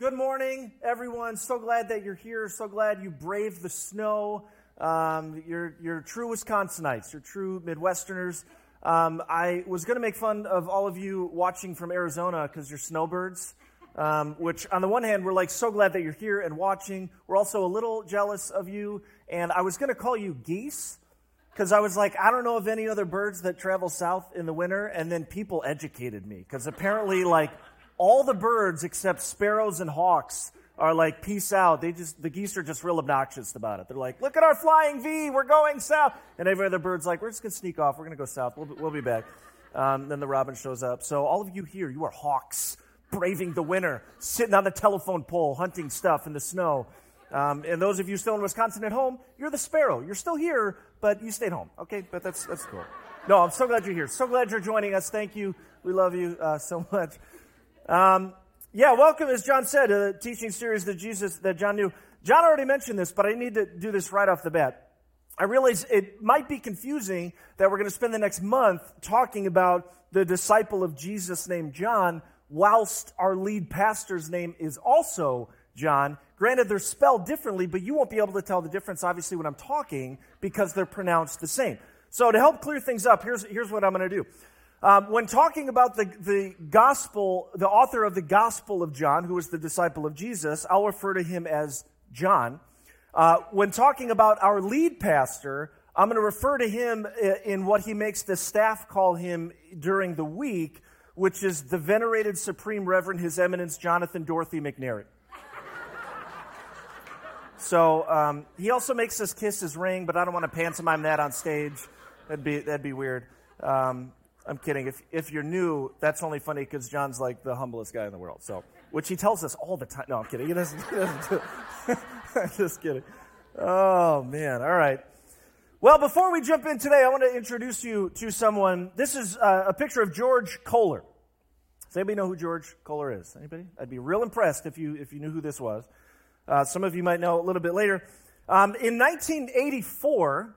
Good morning, everyone. So glad that you're here. So glad you braved the snow. Um, you're, you're true Wisconsinites. You're true Midwesterners. Um, I was going to make fun of all of you watching from Arizona because you're snowbirds. Um, which, on the one hand, we're like so glad that you're here and watching. We're also a little jealous of you. And I was going to call you geese because I was like, I don't know of any other birds that travel south in the winter. And then people educated me because apparently, like, all the birds except sparrows and hawks are like, peace out. They just, the geese are just real obnoxious about it. They're like, look at our flying V, we're going south. And every other bird's like, we're just going to sneak off, we're going to go south, we'll, we'll be back. Um, then the robin shows up. So all of you here, you are hawks, braving the winter, sitting on the telephone pole, hunting stuff in the snow. Um, and those of you still in Wisconsin at home, you're the sparrow. You're still here, but you stayed home. Okay, but that's, that's cool. No, I'm so glad you're here. So glad you're joining us. Thank you. We love you uh, so much. Um, yeah, welcome, as John said, to the teaching series that Jesus, that John knew. John already mentioned this, but I need to do this right off the bat. I realize it might be confusing that we're going to spend the next month talking about the disciple of Jesus named John, whilst our lead pastor's name is also John. Granted, they're spelled differently, but you won't be able to tell the difference, obviously, when I'm talking because they're pronounced the same. So, to help clear things up, here's, here's what I'm going to do. Um, when talking about the, the gospel, the author of the Gospel of John, who was the disciple of Jesus, I'll refer to him as John. Uh, when talking about our lead pastor, I'm going to refer to him in what he makes the staff call him during the week, which is the venerated Supreme Reverend His Eminence Jonathan Dorothy McNary. so um, he also makes us kiss his ring, but I don't want to pantomime that on stage. That'd be that'd be weird. Um, I'm kidding. If, if you're new, that's only funny because John's like the humblest guy in the world. So, which he tells us all the time. No, I'm kidding. He doesn't. He doesn't do Just kidding. Oh man. All right. Well, before we jump in today, I want to introduce you to someone. This is uh, a picture of George Koehler. Does anybody know who George Koehler is? Anybody? I'd be real impressed if you if you knew who this was. Uh, some of you might know a little bit later. Um, in 1984,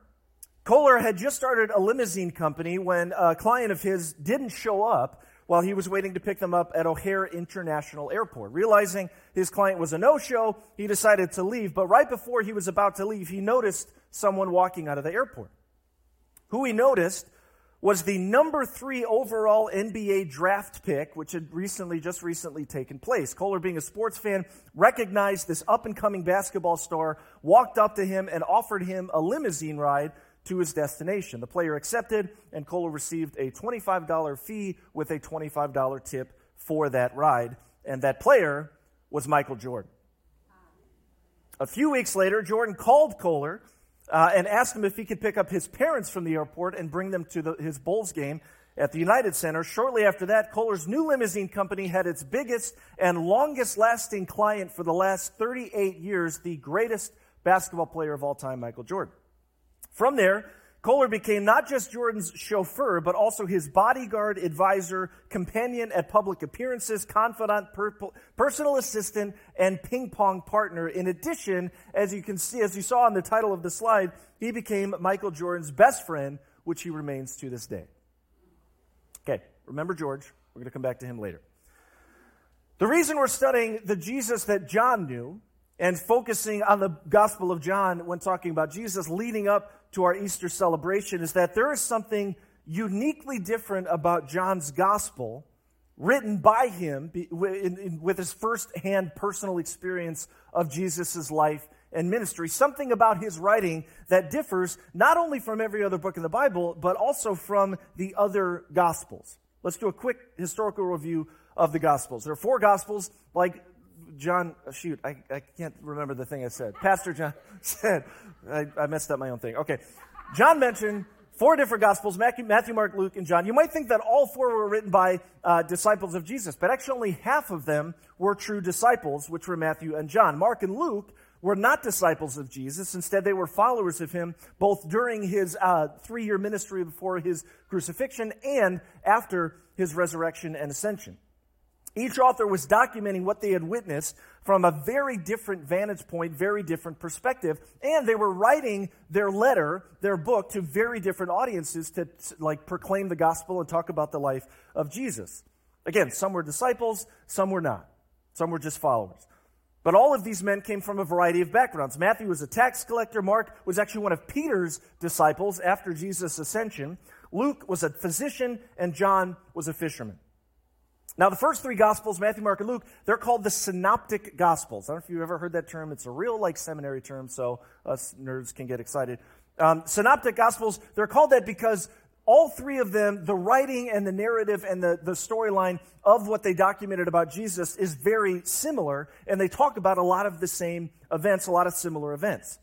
Koehler had just started a limousine company when a client of his didn't show up while he was waiting to pick them up at O'Hare International Airport. Realizing his client was a no show, he decided to leave. But right before he was about to leave, he noticed someone walking out of the airport. Who he noticed was the number three overall NBA draft pick, which had recently, just recently taken place. Koehler, being a sports fan, recognized this up and coming basketball star, walked up to him, and offered him a limousine ride to his destination. The player accepted, and Koehler received a $25 fee with a $25 tip for that ride. And that player was Michael Jordan. A few weeks later, Jordan called Koehler uh, and asked him if he could pick up his parents from the airport and bring them to the, his Bulls game at the United Center. Shortly after that, Koehler's new limousine company had its biggest and longest lasting client for the last 38 years, the greatest basketball player of all time, Michael Jordan. From there, Koehler became not just Jordan's chauffeur, but also his bodyguard, advisor, companion at public appearances, confidant, per- personal assistant, and ping pong partner. In addition, as you can see, as you saw on the title of the slide, he became Michael Jordan's best friend, which he remains to this day. Okay, remember George. We're going to come back to him later. The reason we're studying the Jesus that John knew and focusing on the Gospel of John when talking about Jesus leading up to our Easter celebration is that there is something uniquely different about John's Gospel written by him with his first-hand personal experience of Jesus' life and ministry. Something about his writing that differs not only from every other book in the Bible, but also from the other Gospels. Let's do a quick historical review of the Gospels. There are four Gospels, like John, uh, shoot, I, I can't remember the thing I said. Pastor John said, I, I messed up my own thing. Okay. John mentioned four different gospels Matthew, Matthew, Mark, Luke, and John. You might think that all four were written by uh, disciples of Jesus, but actually only half of them were true disciples, which were Matthew and John. Mark and Luke were not disciples of Jesus. Instead, they were followers of him both during his uh, three year ministry before his crucifixion and after his resurrection and ascension. Each author was documenting what they had witnessed from a very different vantage point, very different perspective, and they were writing their letter, their book to very different audiences to like proclaim the gospel and talk about the life of Jesus. Again, some were disciples, some were not. Some were just followers. But all of these men came from a variety of backgrounds. Matthew was a tax collector. Mark was actually one of Peter's disciples after Jesus' ascension. Luke was a physician, and John was a fisherman. Now, the first three Gospels, Matthew, Mark, and Luke, they're called the Synoptic Gospels. I don't know if you've ever heard that term. It's a real, like, seminary term, so us nerds can get excited. Um, synoptic Gospels, they're called that because all three of them, the writing and the narrative and the, the storyline of what they documented about Jesus is very similar, and they talk about a lot of the same events, a lot of similar events.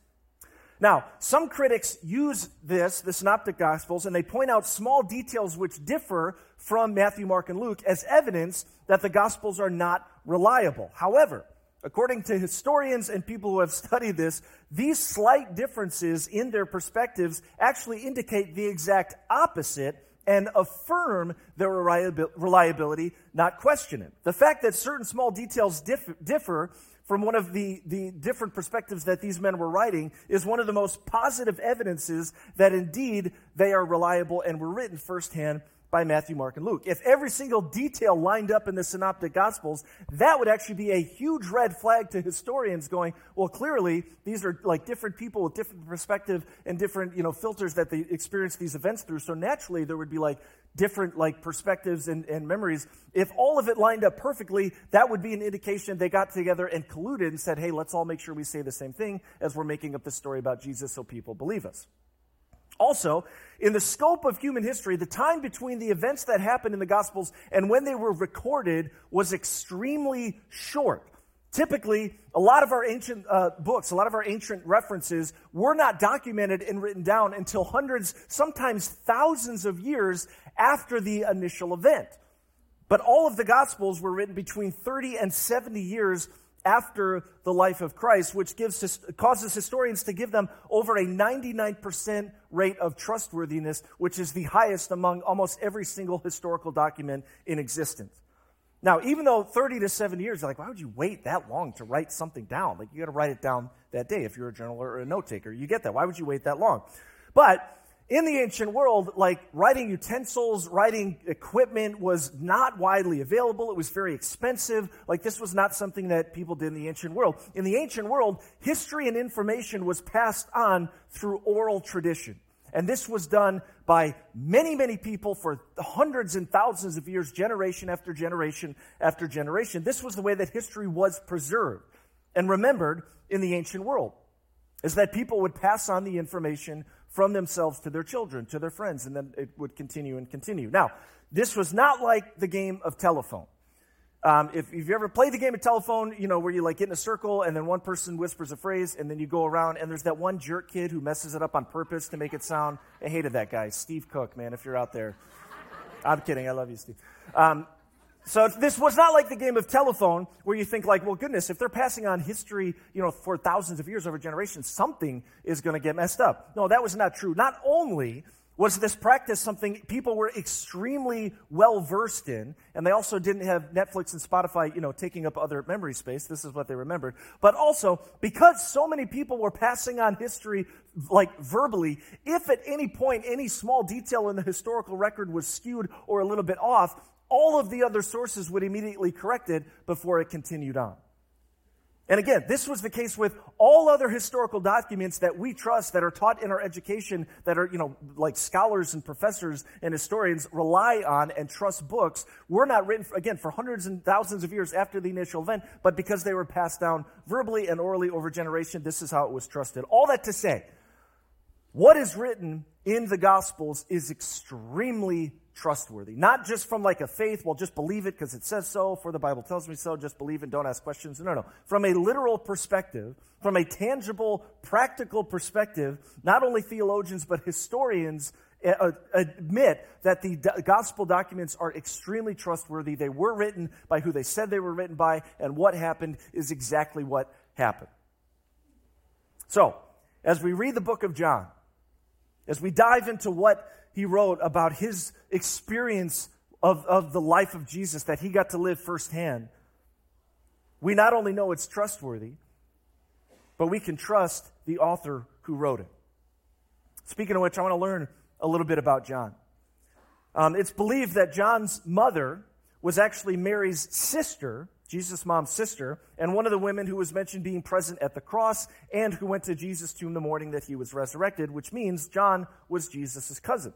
Now, some critics use this, the Synoptic Gospels, and they point out small details which differ from Matthew, Mark, and Luke as evidence that the Gospels are not reliable. However, according to historians and people who have studied this, these slight differences in their perspectives actually indicate the exact opposite and affirm their reliability, not question it. The fact that certain small details differ from one of the, the different perspectives that these men were writing is one of the most positive evidences that indeed they are reliable and were written firsthand by Matthew, Mark, and Luke. If every single detail lined up in the Synoptic Gospels, that would actually be a huge red flag to historians going, well, clearly, these are like different people with different perspective and different, you know, filters that they experience these events through. So naturally, there would be like different like perspectives and, and memories. If all of it lined up perfectly, that would be an indication they got together and colluded and said, hey, let's all make sure we say the same thing as we're making up this story about Jesus so people believe us. Also, in the scope of human history, the time between the events that happened in the Gospels and when they were recorded was extremely short. Typically, a lot of our ancient uh, books, a lot of our ancient references were not documented and written down until hundreds, sometimes thousands of years after the initial event. But all of the Gospels were written between 30 and 70 years after the life of Christ, which gives, causes historians to give them over a 99% rate of trustworthiness, which is the highest among almost every single historical document in existence. Now, even though 30 to 70 years, you're like, why would you wait that long to write something down? Like, you got to write it down that day if you're a journaler or a note taker. You get that. Why would you wait that long? But in the ancient world, like writing utensils, writing equipment was not widely available. It was very expensive. Like this was not something that people did in the ancient world. In the ancient world, history and information was passed on through oral tradition. And this was done by many, many people for hundreds and thousands of years, generation after generation after generation. This was the way that history was preserved and remembered in the ancient world, is that people would pass on the information from themselves to their children, to their friends, and then it would continue and continue. Now, this was not like the game of telephone. Um, if, if, you ever played the game of telephone, you know, where you like get in a circle and then one person whispers a phrase and then you go around and there's that one jerk kid who messes it up on purpose to make it sound. I hated that guy, Steve Cook, man, if you're out there. I'm kidding. I love you, Steve. Um, so this was not like the game of telephone where you think like, well, goodness, if they're passing on history, you know, for thousands of years over generations, something is going to get messed up. No, that was not true. Not only was this practice something people were extremely well versed in, and they also didn't have Netflix and Spotify, you know, taking up other memory space. This is what they remembered. But also, because so many people were passing on history like verbally, if at any point any small detail in the historical record was skewed or a little bit off, all of the other sources would immediately correct it before it continued on. And again, this was the case with all other historical documents that we trust that are taught in our education that are, you know, like scholars and professors and historians rely on and trust books were not written, again, for hundreds and thousands of years after the initial event, but because they were passed down verbally and orally over generation, this is how it was trusted. All that to say, what is written in the Gospels is extremely trustworthy. Not just from like a faith, well, just believe it because it says so, for the Bible tells me so, just believe it, don't ask questions. No, no. From a literal perspective, from a tangible, practical perspective, not only theologians, but historians uh, uh, admit that the gospel documents are extremely trustworthy. They were written by who they said they were written by, and what happened is exactly what happened. So, as we read the book of John, as we dive into what he wrote about his experience of, of the life of Jesus that he got to live firsthand, we not only know it's trustworthy, but we can trust the author who wrote it. Speaking of which, I want to learn a little bit about John. Um, it's believed that John's mother was actually Mary's sister Jesus' mom's sister, and one of the women who was mentioned being present at the cross and who went to Jesus' tomb the morning that he was resurrected, which means John was Jesus' cousin.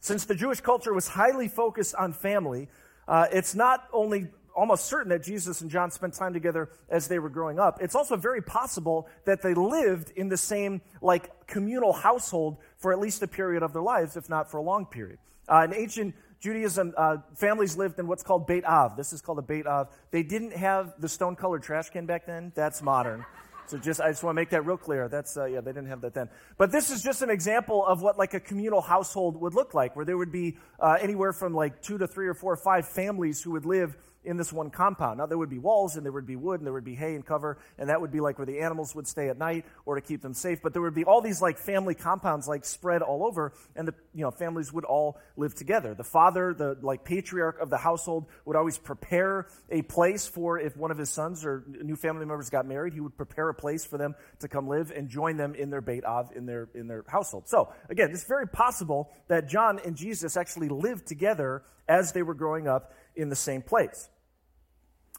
Since the Jewish culture was highly focused on family, uh, it's not only almost certain that Jesus and John spent time together as they were growing up. It's also very possible that they lived in the same like communal household for at least a period of their lives, if not for a long period. Uh, in ancient Judaism, uh, families lived in what's called Beit Av. This is called a Beit Av. They didn't have the stone colored trash can back then. That's modern. So just, I just want to make that real clear. That's, uh, yeah, they didn't have that then. But this is just an example of what like a communal household would look like, where there would be uh, anywhere from like two to three or four or five families who would live in this one compound. Now, there would be walls, and there would be wood, and there would be hay and cover, and that would be like where the animals would stay at night or to keep them safe. But there would be all these like family compounds like spread all over, and the you know families would all live together. The father, the like patriarch of the household, would always prepare a place for if one of his sons or new family members got married, he would prepare a place for them to come live and join them in their Beit Av in their in their household. So again, it's very possible that John and Jesus actually lived together as they were growing up in the same place.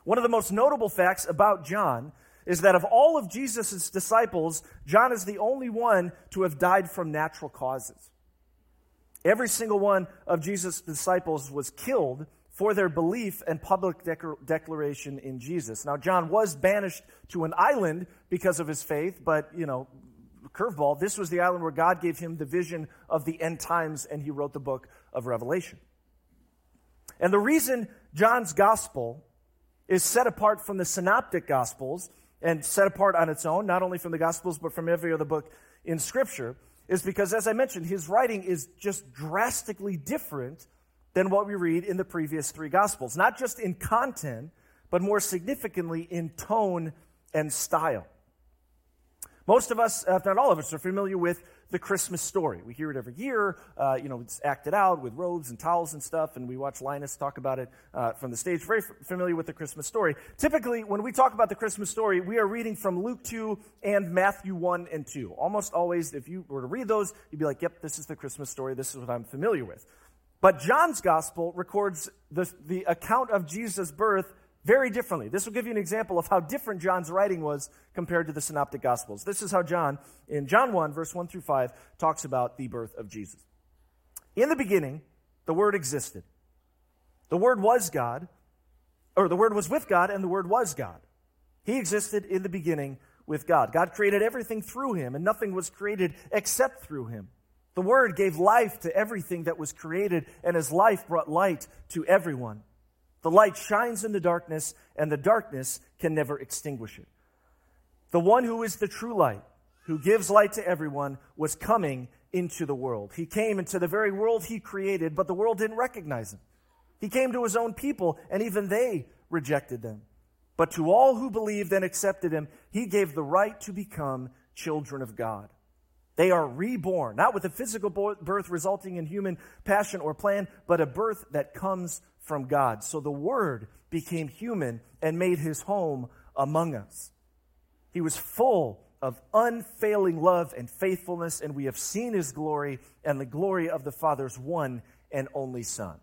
One of the most notable facts about John is that of all of Jesus' disciples, John is the only one to have died from natural causes. Every single one of Jesus' disciples was killed for their belief and public declaration in Jesus. Now, John was banished to an island because of his faith, but, you know, curveball, this was the island where God gave him the vision of the end times and he wrote the book of Revelation. And the reason John's gospel is set apart from the synoptic gospels and set apart on its own, not only from the gospels, but from every other book in scripture, is because, as I mentioned, his writing is just drastically different than what we read in the previous three gospels. Not just in content, but more significantly in tone and style. Most of us, if not all of us, are familiar with the Christmas story. We hear it every year. Uh, you know, it's acted out with robes and towels and stuff, and we watch Linus talk about it uh, from the stage. Very f- familiar with the Christmas story. Typically, when we talk about the Christmas story, we are reading from Luke 2 and Matthew 1 and 2. Almost always, if you were to read those, you'd be like, yep, this is the Christmas story. This is what I'm familiar with. But John's gospel records the, the account of Jesus' birth very differently. This will give you an example of how different John's writing was compared to the synoptic gospels. This is how John, in John 1, verse 1 through 5, talks about the birth of Jesus. In the beginning, the Word existed. The Word was God, or the Word was with God, and the Word was God. He existed in the beginning with God. God created everything through him, and nothing was created except through him. The Word gave life to everything that was created, and his life brought light to everyone. The light shines in the darkness, and the darkness can never extinguish it. The one who is the true light, who gives light to everyone, was coming into the world. He came into the very world he created, but the world didn't recognize him. He came to his own people, and even they rejected them. But to all who believed and accepted him, he gave the right to become children of God. They are reborn, not with a physical birth resulting in human passion or plan, but a birth that comes from God. So the Word became human and made his home among us. He was full of unfailing love and faithfulness, and we have seen his glory and the glory of the Father's one and only Son.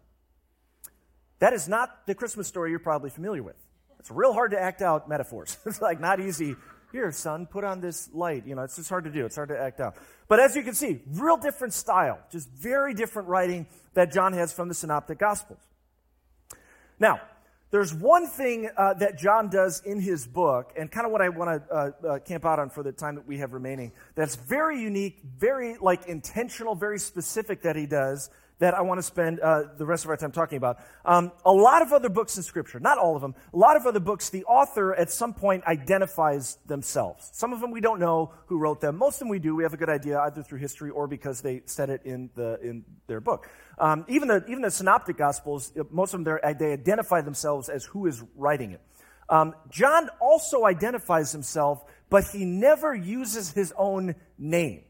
That is not the Christmas story you're probably familiar with. It's real hard to act out metaphors. it's like not easy. Here, son, put on this light. You know, it's just hard to do. It's hard to act out. But as you can see, real different style, just very different writing that John has from the Synoptic Gospels. Now, there's one thing uh, that John does in his book, and kind of what I want to uh, uh, camp out on for the time that we have remaining, that's very unique, very like intentional, very specific that he does, that I want to spend uh, the rest of our time talking about. Um, a lot of other books in Scripture, not all of them, a lot of other books, the author at some point identifies themselves. Some of them we don't know who wrote them. Most of them we do. We have a good idea either through history or because they said it in the in their book. Um, even the even the Synoptic Gospels, most of them they identify themselves as who is writing it. Um, John also identifies himself, but he never uses his own name.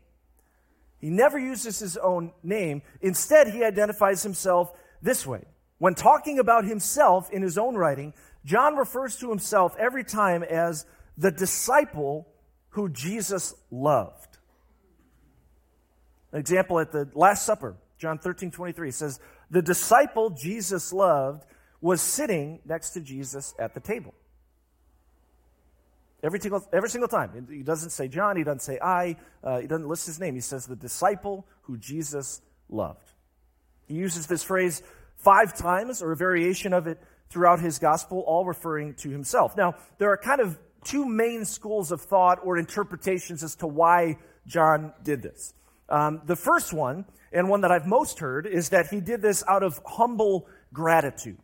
He never uses his own name. Instead, he identifies himself this way. When talking about himself in his own writing, John refers to himself every time as the disciple who Jesus loved. An example at the Last Supper, John 13, 23 says, The disciple Jesus loved was sitting next to Jesus at the table. Every single, every single time. He doesn't say John, he doesn't say I, uh, he doesn't list his name. He says the disciple who Jesus loved. He uses this phrase five times, or a variation of it throughout his gospel, all referring to himself. Now, there are kind of two main schools of thought or interpretations as to why John did this. Um, the first one, and one that I've most heard, is that he did this out of humble gratitude.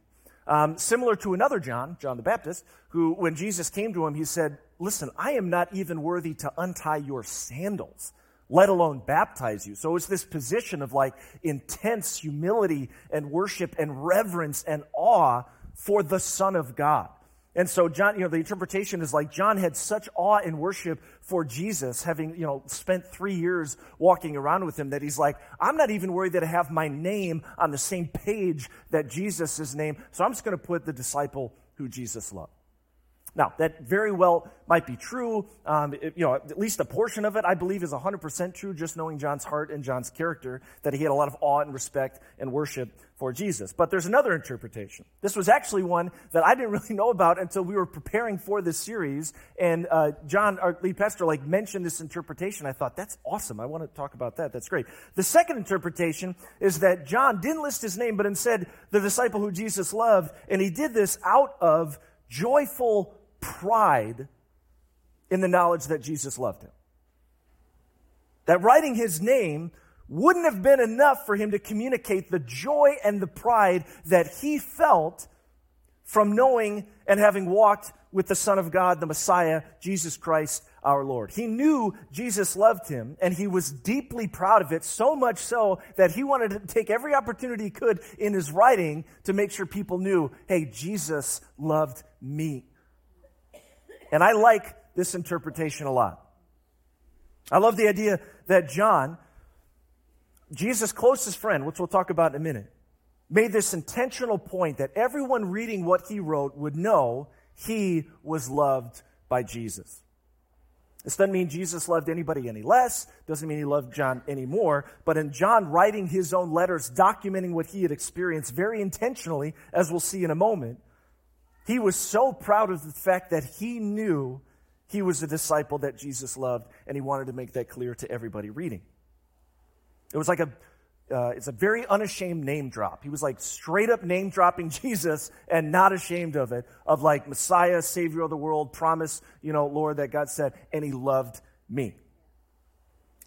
Um, similar to another John, John the Baptist, who, when Jesus came to him, he said, Listen, I am not even worthy to untie your sandals, let alone baptize you. So it's this position of like intense humility and worship and reverence and awe for the Son of God. And so John, you know, the interpretation is like John had such awe and worship for Jesus, having, you know, spent three years walking around with him, that he's like, I'm not even worried that I have my name on the same page that Jesus' name, so I'm just going to put the disciple who Jesus loved. Now, that very well might be true. Um, it, you know, at least a portion of it, I believe, is 100% true, just knowing John's heart and John's character, that he had a lot of awe and respect and worship for Jesus. But there's another interpretation. This was actually one that I didn't really know about until we were preparing for this series. And uh, John, our lead pastor, like mentioned this interpretation. I thought, that's awesome. I want to talk about that. That's great. The second interpretation is that John didn't list his name, but instead the disciple who Jesus loved. And he did this out of joyful pride in the knowledge that Jesus loved him. That writing his name wouldn't have been enough for him to communicate the joy and the pride that he felt from knowing and having walked with the Son of God, the Messiah, Jesus Christ, our Lord. He knew Jesus loved him and he was deeply proud of it, so much so that he wanted to take every opportunity he could in his writing to make sure people knew, hey, Jesus loved me. And I like this interpretation a lot. I love the idea that John, Jesus' closest friend, which we'll talk about in a minute, made this intentional point that everyone reading what he wrote would know he was loved by Jesus. This doesn't mean Jesus loved anybody any less, doesn't mean he loved John any more, but in John writing his own letters, documenting what he had experienced very intentionally, as we'll see in a moment, he was so proud of the fact that he knew he was a disciple that Jesus loved, and he wanted to make that clear to everybody reading. It was like a uh, it's a very unashamed name drop. He was like straight up name dropping Jesus and not ashamed of it, of like Messiah, Savior of the world, promise, you know, Lord, that God said, and he loved me.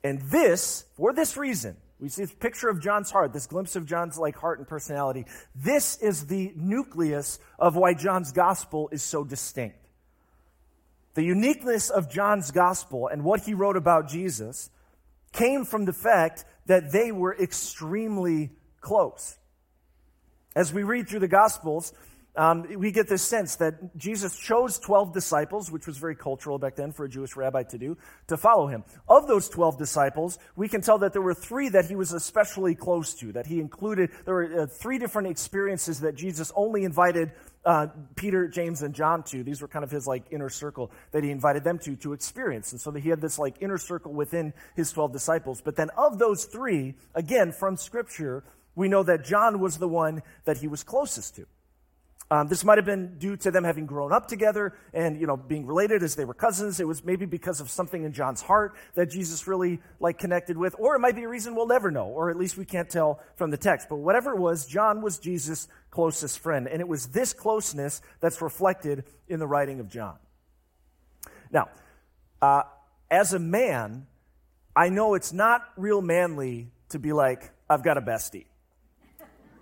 And this, for this reason, we see this picture of John's heart, this glimpse of John's like heart and personality. This is the nucleus of why John's gospel is so distinct. The uniqueness of John's gospel and what he wrote about Jesus came from the fact that they were extremely close. As we read through the gospels, um, we get this sense that Jesus chose 12 disciples, which was very cultural back then for a Jewish rabbi to do, to follow him. Of those 12 disciples, we can tell that there were three that he was especially close to, that he included. There were uh, three different experiences that Jesus only invited uh, Peter, James, and John to. These were kind of his like inner circle that he invited them to to experience. And so that he had this like inner circle within his 12 disciples. But then of those three, again, from scripture, we know that John was the one that he was closest to. Um, this might have been due to them having grown up together and, you know, being related as they were cousins. It was maybe because of something in John's heart that Jesus really, like, connected with. Or it might be a reason we'll never know, or at least we can't tell from the text. But whatever it was, John was Jesus' closest friend. And it was this closeness that's reflected in the writing of John. Now, uh, as a man, I know it's not real manly to be like, I've got a bestie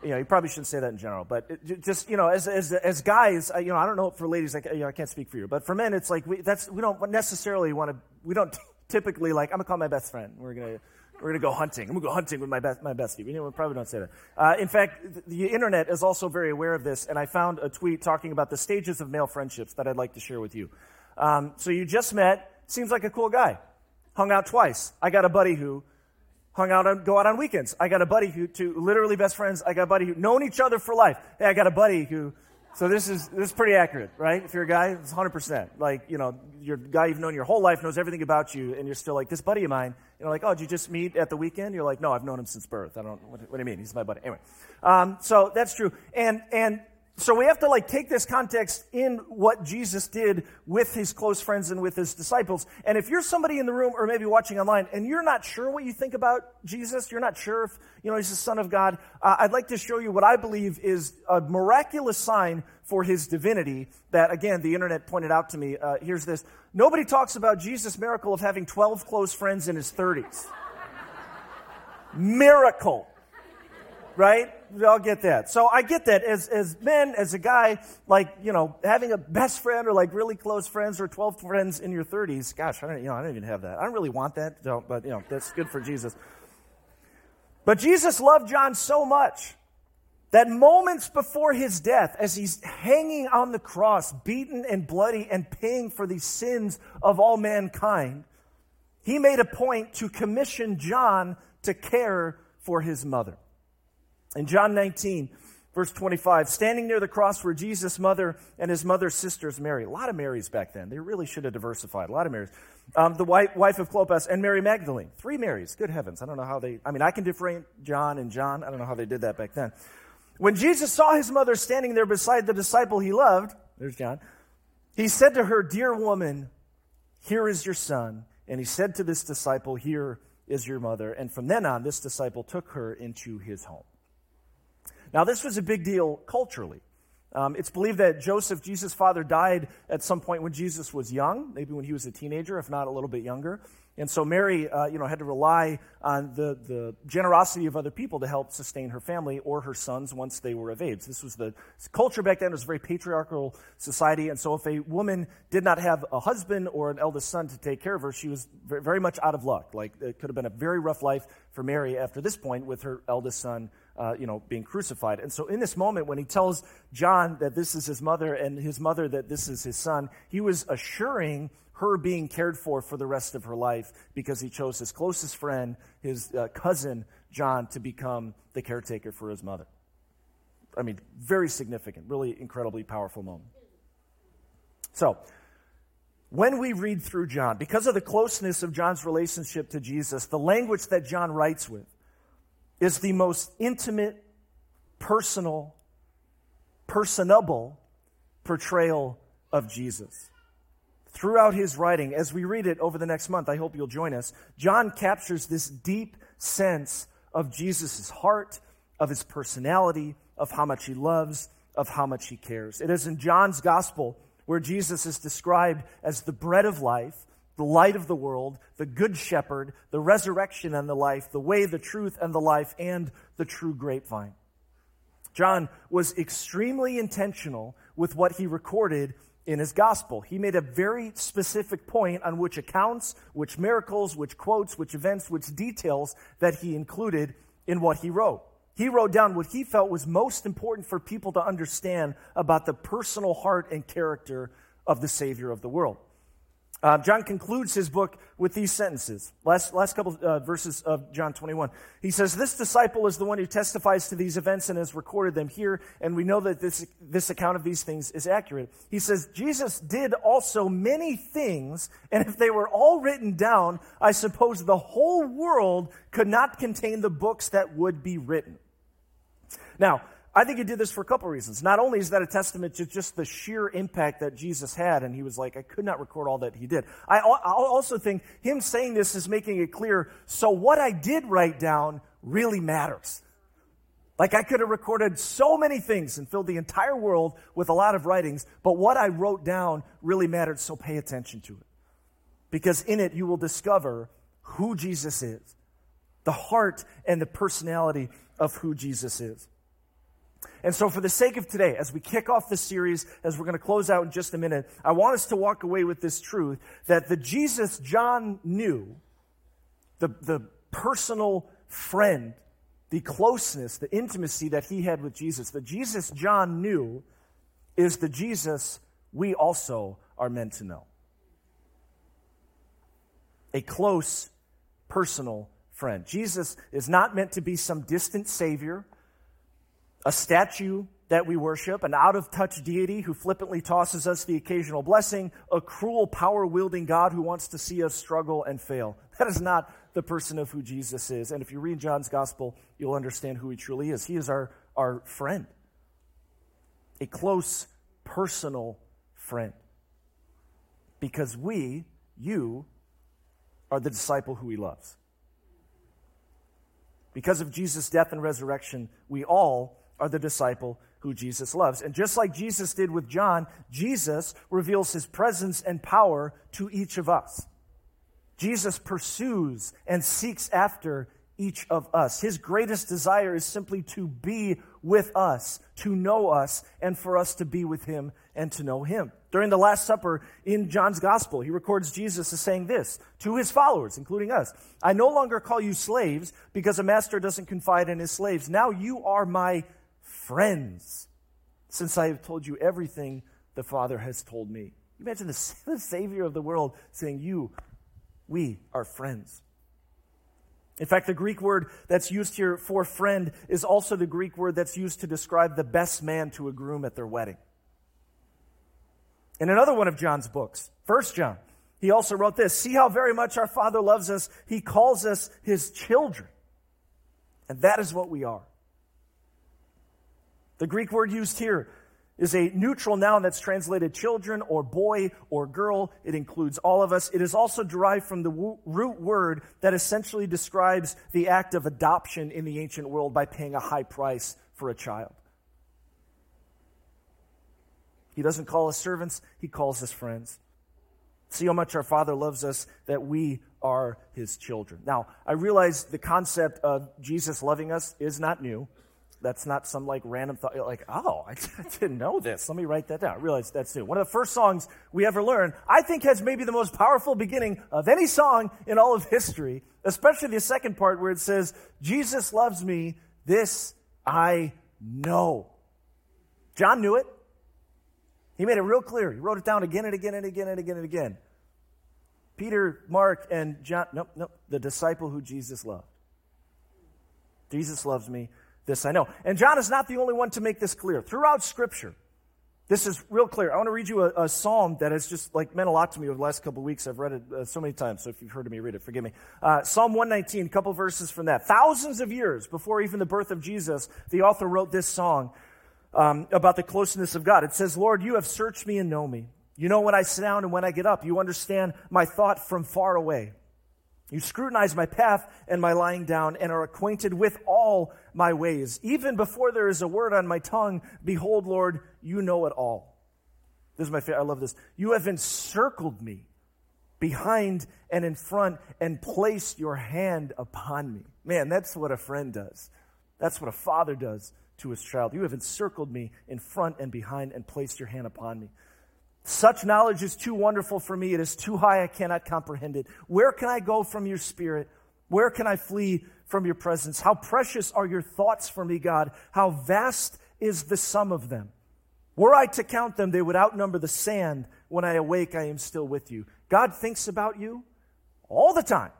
you know, you probably shouldn't say that in general, but it, just, you know, as, as, as guys, you know, I don't know for ladies, you know, I can't speak for you, but for men, it's like, we, that's, we don't necessarily want to, we don't typically like, I'm going to call my best friend. We're going to, we're to go hunting. I'm going to go hunting with my, best, my bestie. We, know, we probably don't say that. Uh, in fact, the internet is also very aware of this, and I found a tweet talking about the stages of male friendships that I'd like to share with you. Um, so you just met, seems like a cool guy. Hung out twice. I got a buddy who hung out and go out on weekends. I got a buddy who, to literally best friends, I got a buddy who known each other for life. Hey, I got a buddy who, so this is, this is pretty accurate, right? If you're a guy, it's 100%. Like, you know, your guy you've known your whole life knows everything about you, and you're still like, this buddy of mine, you know, like, oh, did you just meet at the weekend? You're like, no, I've known him since birth. I don't, what, what do you mean? He's my buddy. Anyway. Um, so that's true. And, and so we have to like take this context in what Jesus did with his close friends and with his disciples. And if you're somebody in the room or maybe watching online and you're not sure what you think about Jesus, you're not sure if, you know, he's the son of God, uh, I'd like to show you what I believe is a miraculous sign for his divinity that, again, the internet pointed out to me. Uh, here's this. Nobody talks about Jesus' miracle of having 12 close friends in his 30s. miracle right? We all get that. So I get that as, as men, as a guy, like, you know, having a best friend or like really close friends or 12 friends in your 30s. Gosh, I don't, you know, I don't even have that. I don't really want that, but, you know, that's good for Jesus. But Jesus loved John so much that moments before his death, as he's hanging on the cross, beaten and bloody and paying for the sins of all mankind, he made a point to commission John to care for his mother. In John 19, verse 25, standing near the cross were Jesus' mother and his mother's sisters, Mary. A lot of Marys back then. They really should have diversified. A lot of Marys. Um, the wife, wife of Clopas and Mary Magdalene. Three Marys. Good heavens. I don't know how they, I mean, I can differentiate John and John. I don't know how they did that back then. When Jesus saw his mother standing there beside the disciple he loved, there's John, he said to her, Dear woman, here is your son. And he said to this disciple, Here is your mother. And from then on, this disciple took her into his home. Now, this was a big deal culturally. Um, it's believed that Joseph, Jesus' father, died at some point when Jesus was young, maybe when he was a teenager, if not a little bit younger. And so Mary, uh, you know, had to rely on the, the generosity of other people to help sustain her family or her sons once they were of age. This was the culture back then. It was a very patriarchal society. And so if a woman did not have a husband or an eldest son to take care of her, she was very much out of luck. Like, it could have been a very rough life for Mary after this point with her eldest son uh, you know, being crucified. And so in this moment, when he tells John that this is his mother and his mother that this is his son, he was assuring her being cared for for the rest of her life because he chose his closest friend, his uh, cousin, John, to become the caretaker for his mother. I mean, very significant, really incredibly powerful moment. So, when we read through John, because of the closeness of John's relationship to Jesus, the language that John writes with, is the most intimate, personal, personable portrayal of Jesus. Throughout his writing, as we read it over the next month, I hope you'll join us, John captures this deep sense of Jesus' heart, of his personality, of how much he loves, of how much he cares. It is in John's gospel where Jesus is described as the bread of life, the light of the world, the good shepherd, the resurrection and the life, the way, the truth, and the life, and the true grapevine. John was extremely intentional with what he recorded in his gospel. He made a very specific point on which accounts, which miracles, which quotes, which events, which details that he included in what he wrote. He wrote down what he felt was most important for people to understand about the personal heart and character of the Savior of the world. Uh, John concludes his book with these sentences. Last, last couple uh, verses of John 21. He says, This disciple is the one who testifies to these events and has recorded them here, and we know that this, this account of these things is accurate. He says, Jesus did also many things, and if they were all written down, I suppose the whole world could not contain the books that would be written. Now, I think he did this for a couple reasons. Not only is that a testament to just the sheer impact that Jesus had, and he was like, I could not record all that he did. I, I also think him saying this is making it clear, so what I did write down really matters. Like I could have recorded so many things and filled the entire world with a lot of writings, but what I wrote down really mattered, so pay attention to it. Because in it you will discover who Jesus is, the heart and the personality of who Jesus is. And so, for the sake of today, as we kick off this series, as we're going to close out in just a minute, I want us to walk away with this truth that the Jesus John knew, the, the personal friend, the closeness, the intimacy that he had with Jesus, the Jesus John knew is the Jesus we also are meant to know. A close, personal friend. Jesus is not meant to be some distant Savior a statue that we worship, an out of touch deity who flippantly tosses us the occasional blessing, a cruel, power wielding God who wants to see us struggle and fail. That is not the person of who Jesus is. And if you read John's gospel, you'll understand who he truly is. He is our, our friend. a close personal friend. Because we, you, are the disciple who he loves. Because of Jesus' death and resurrection, we all are the disciple who Jesus loves. And just like Jesus did with John, Jesus reveals his presence and power to each of us. Jesus pursues and seeks after each of us. His greatest desire is simply to be with us, to know us, and for us to be with him and to know him. During the Last Supper in John's Gospel, he records Jesus as saying this to his followers, including us I no longer call you slaves because a master doesn't confide in his slaves. Now you are my friends, since I have told you everything the Father has told me. Imagine the, the Savior of the world saying, You, we are friends. In fact, the Greek word that's used here for friend is also the Greek word that's used to describe the best man to a groom at their wedding. In another one of John's books, First John, he also wrote this See how very much our Father loves us. He calls us his children. And that is what we are. The Greek word used here is a neutral noun that's translated children or boy or girl. It includes all of us. It is also derived from the root word that essentially describes the act of adoption in the ancient world by paying a high price for a child. He doesn't call us servants, he calls us friends. See how much our Father loves us that we are his children. Now, I realize the concept of Jesus loving us is not new. That's not some like random thought, like, oh, I didn't know this. Let me write that down. I realize that's new. One of the first songs we ever learned, I think has maybe the most powerful beginning of any song in all of history, especially the second part where it says, Jesus loves me, this I know. John knew it. He made it real clear. He wrote it down again and again and again and again and again. Peter, Mark, and John, nope, nope, the disciple who Jesus loved. Jesus loves me. This I know. And John is not the only one to make this clear. Throughout Scripture, this is real clear. I want to read you a, a psalm that has just like meant a lot to me over the last couple of weeks. I've read it uh, so many times, so if you've heard of me read it, forgive me. Uh, psalm 119, a couple verses from that. Thousands of years before even the birth of Jesus, the author wrote this song um, about the closeness of God. It says, Lord, you have searched me and know me. You know when I sit down and when I get up. You understand my thought from far away. You scrutinize my path and my lying down and are acquainted with all my ways. Even before there is a word on my tongue, behold, Lord, you know it all. This is my favorite. I love this. You have encircled me behind and in front and placed your hand upon me. Man, that's what a friend does. That's what a father does to his child. You have encircled me in front and behind and placed your hand upon me. Such knowledge is too wonderful for me. It is too high. I cannot comprehend it. Where can I go from your spirit? Where can I flee from your presence? How precious are your thoughts for me, God. How vast is the sum of them. Were I to count them, they would outnumber the sand. When I awake, I am still with you. God thinks about you all the time.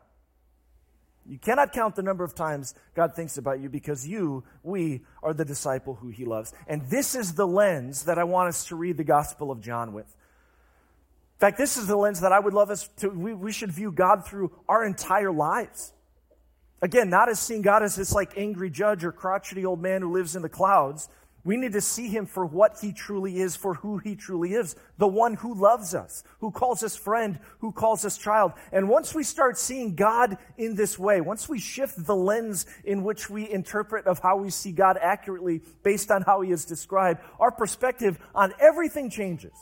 You cannot count the number of times God thinks about you because you, we, are the disciple who he loves. And this is the lens that I want us to read the Gospel of John with. In fact, this is the lens that I would love us to, we, we should view God through our entire lives. Again, not as seeing God as this like angry judge or crotchety old man who lives in the clouds. We need to see him for what he truly is, for who he truly is. The one who loves us, who calls us friend, who calls us child. And once we start seeing God in this way, once we shift the lens in which we interpret of how we see God accurately based on how he is described, our perspective on everything changes.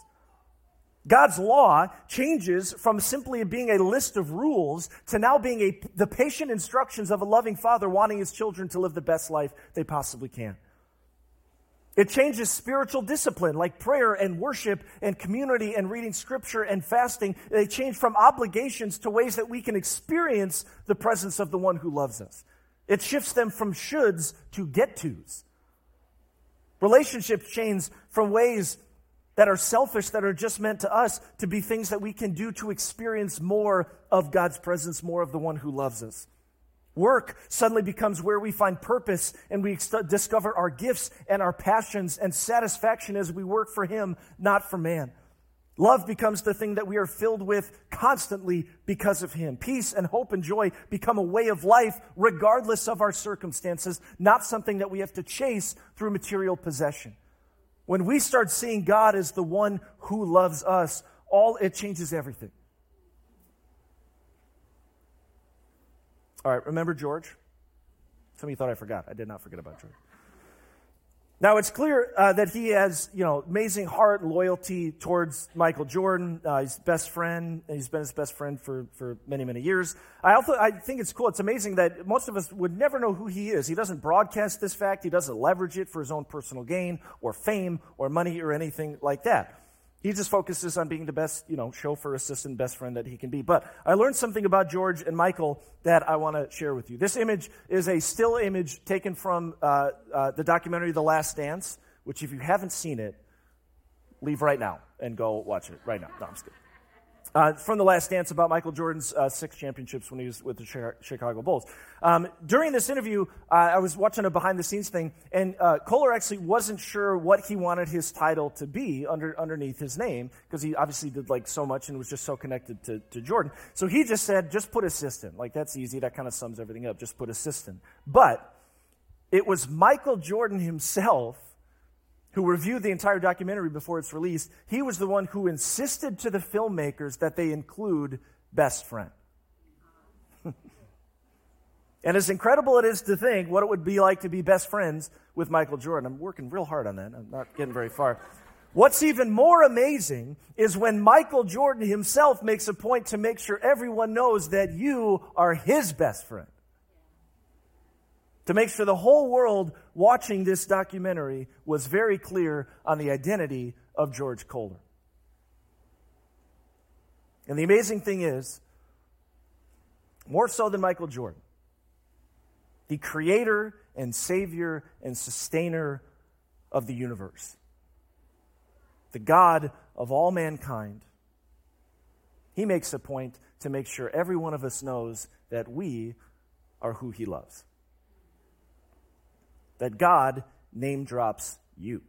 God's law changes from simply being a list of rules to now being a, the patient instructions of a loving father wanting his children to live the best life they possibly can. It changes spiritual discipline like prayer and worship and community and reading scripture and fasting. They change from obligations to ways that we can experience the presence of the one who loves us. It shifts them from shoulds to get tos. Relationships change from ways that are selfish, that are just meant to us, to be things that we can do to experience more of God's presence, more of the one who loves us. Work suddenly becomes where we find purpose and we discover our gifts and our passions and satisfaction as we work for Him, not for man. Love becomes the thing that we are filled with constantly because of Him. Peace and hope and joy become a way of life regardless of our circumstances, not something that we have to chase through material possession. When we start seeing God as the one who loves us, all it changes everything. All right, remember George? Some of you thought I forgot. I did not forget about George. Now it's clear uh, that he has, you know, amazing heart loyalty towards Michael Jordan. Uh, he's best friend. He's been his best friend for, for many, many years. I also I think it's cool. It's amazing that most of us would never know who he is. He doesn't broadcast this fact. He doesn't leverage it for his own personal gain or fame or money or anything like that. He just focuses on being the best, you know, chauffeur, assistant, best friend that he can be. But I learned something about George and Michael that I want to share with you. This image is a still image taken from uh, uh, the documentary The Last Dance, which, if you haven't seen it, leave right now and go watch it right now. No, I'm just kidding. Uh, from the last dance about Michael Jordan's uh, six championships when he was with the Chicago Bulls. Um, during this interview, uh, I was watching a behind the scenes thing, and uh, Koehler actually wasn't sure what he wanted his title to be under, underneath his name because he obviously did like so much and was just so connected to, to Jordan. So he just said, just put assistant. Like that's easy. That kind of sums everything up. Just put assistant. But it was Michael Jordan himself who reviewed the entire documentary before it's release, he was the one who insisted to the filmmakers that they include best friend. and as incredible it is to think what it would be like to be best friends with Michael Jordan, I'm working real hard on that. I'm not getting very far. What's even more amazing is when Michael Jordan himself makes a point to make sure everyone knows that you are his best friend to make sure the whole world watching this documentary was very clear on the identity of George Koehler. And the amazing thing is, more so than Michael Jordan, the creator and savior and sustainer of the universe, the God of all mankind, he makes a point to make sure every one of us knows that we are who he loves that God name drops you.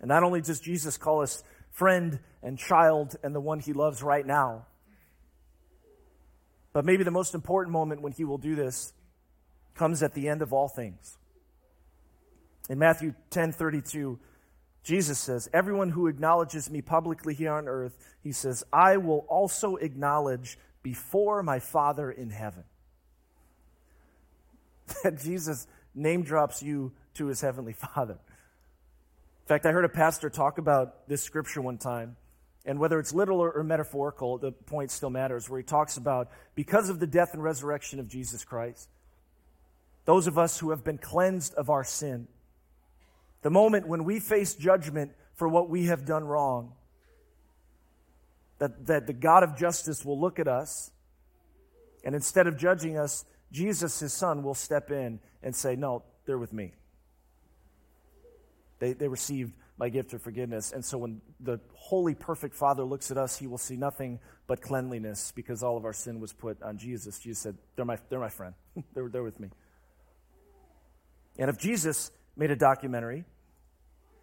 And not only does Jesus call us friend and child and the one he loves right now, but maybe the most important moment when he will do this comes at the end of all things. In Matthew 10 32, Jesus says, Everyone who acknowledges me publicly here on earth, he says, I will also acknowledge before my Father in heaven. that Jesus name drops you to his heavenly Father. In fact, I heard a pastor talk about this scripture one time, and whether it's literal or, metaphorical, the point still matters, where he talks about because of the death and resurrection of Jesus Christ, those of us who have been cleansed of our sin, the moment when we face judgment for what we have done wrong, that, that the God of justice will look at us, and instead of judging us, Jesus, his son, will step in and say, No, they're with me. They, they received my gift of forgiveness. And so when the holy, perfect Father looks at us, he will see nothing but cleanliness because all of our sin was put on Jesus. Jesus said, They're my, they're my friend, they're, they're with me. And if Jesus made a documentary,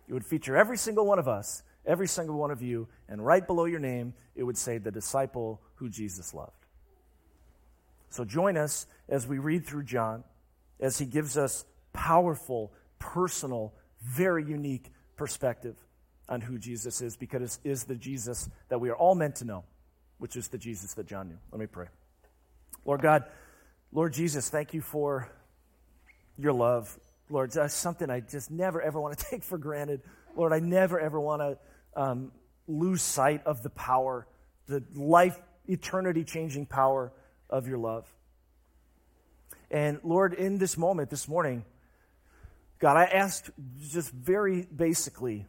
it would feature every single one of us, every single one of you, and right below your name, it would say, The disciple who Jesus loved. So join us as we read through John, as he gives us powerful, personal, very unique perspective on who Jesus is, because it is the Jesus that we are all meant to know, which is the Jesus that John knew. Let me pray. Lord God, Lord Jesus, thank you for your love. Lord, that's something I just never ever want to take for granted. Lord, I never ever want to um, lose sight of the power, the life, eternity changing power of your love. And Lord, in this moment, this morning, God, I asked just very basically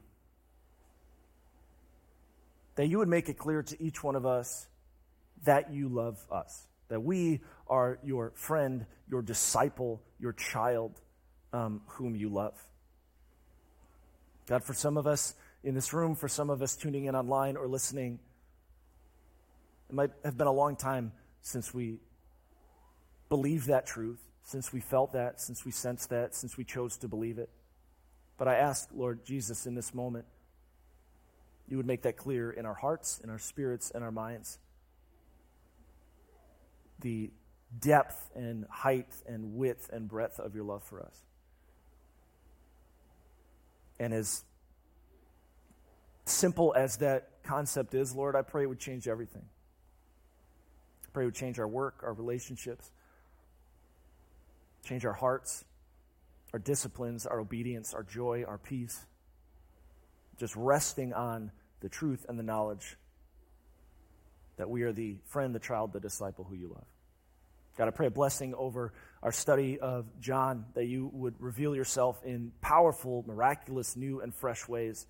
that you would make it clear to each one of us that you love us, that we are your friend, your disciple, your child, um, whom you love. God, for some of us in this room, for some of us tuning in online or listening, it might have been a long time since we believed that truth, since we felt that, since we sensed that, since we chose to believe it. But I ask, Lord Jesus, in this moment, you would make that clear in our hearts, in our spirits, in our minds. The depth and height and width and breadth of your love for us. And as simple as that concept is, Lord, I pray it would change everything. Pray would change our work, our relationships, change our hearts, our disciplines, our obedience, our joy, our peace. Just resting on the truth and the knowledge that we are the friend, the child, the disciple who you love. God, I pray a blessing over our study of John, that you would reveal yourself in powerful, miraculous, new, and fresh ways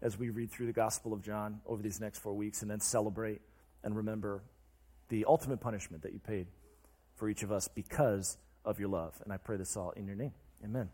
as we read through the Gospel of John over these next four weeks and then celebrate and remember the ultimate punishment that you paid for each of us because of your love. And I pray this all in your name. Amen.